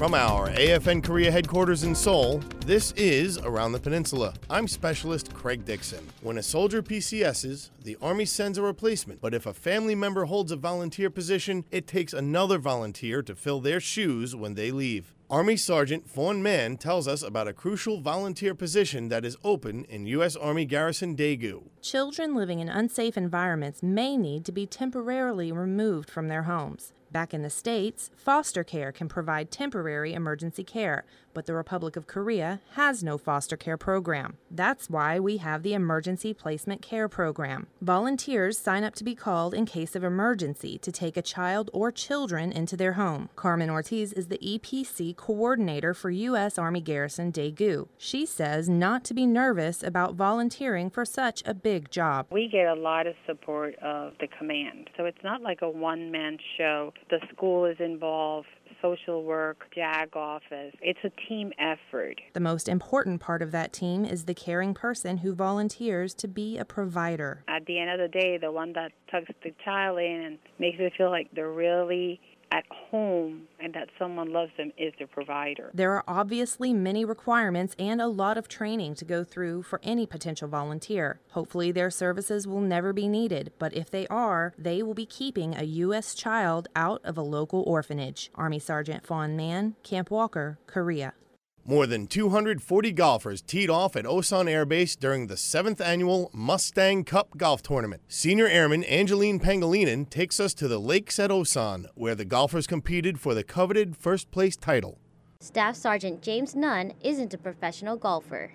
From our AFN Korea headquarters in Seoul, this is Around the Peninsula. I'm Specialist Craig Dixon. When a soldier PCSs, the Army sends a replacement, but if a family member holds a volunteer position, it takes another volunteer to fill their shoes when they leave. Army Sergeant Fawn Mann tells us about a crucial volunteer position that is open in U.S. Army Garrison Daegu. Children living in unsafe environments may need to be temporarily removed from their homes. Back in the States, foster care can provide temporary emergency care, but the Republic of Korea has no foster care program. That's why we have the Emergency Placement Care Program. Volunteers sign up to be called in case of emergency to take a child or children into their home. Carmen Ortiz is the EPC coordinator for U.S. Army Garrison Daegu. She says not to be nervous about volunteering for such a big job. We get a lot of support of the command, so it's not like a one man show the school is involved, social work, JAG office. It's a team effort. The most important part of that team is the caring person who volunteers to be a provider. At the end of the day, the one that tucks the child in and makes it feel like they're really at home and that someone loves them is the provider. There are obviously many requirements and a lot of training to go through for any potential volunteer. Hopefully, their services will never be needed, but if they are, they will be keeping a U.S. child out of a local orphanage. Army Sergeant Fawn Mann, Camp Walker, Korea. More than 240 golfers teed off at Osan Air Base during the 7th annual Mustang Cup Golf Tournament. Senior Airman Angeline Pangilinan takes us to the lakes at Osan, where the golfers competed for the coveted first place title. Staff Sergeant James Nunn isn't a professional golfer.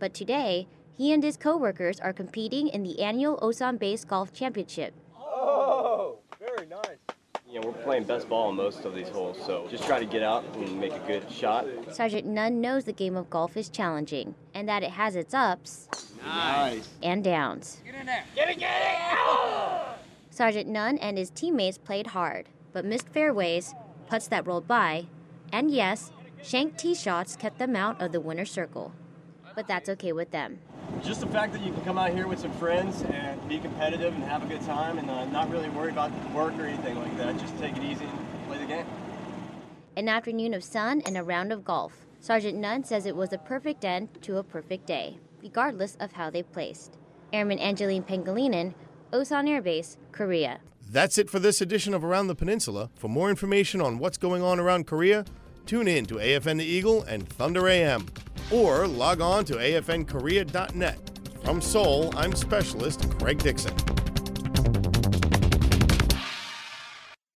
But today, he and his coworkers are competing in the annual Osan Base Golf Championship. Oh, very nice. You know, we're playing best ball on most of these holes, so just try to get out and make a good shot. Sergeant Nunn knows the game of golf is challenging and that it has its ups nice. and downs. Get in there. Get it, get it! Oh! Sergeant Nunn and his teammates played hard, but missed fairways, putts that rolled by, and yes, shanked tee shots kept them out of the winner's circle. But that's okay with them just the fact that you can come out here with some friends and be competitive and have a good time and uh, not really worry about work or anything like that. Just take it easy and play the game. An afternoon of sun and a round of golf. Sergeant Nunn says it was a perfect end to a perfect day, regardless of how they placed. Airman Angeline Pangilinan, Osan Air Base, Korea. That's it for this edition of Around the Peninsula. For more information on what's going on around Korea, tune in to AFN the Eagle and Thunder AM or log on to afnkorea.net. From Seoul, I'm specialist Craig Dixon.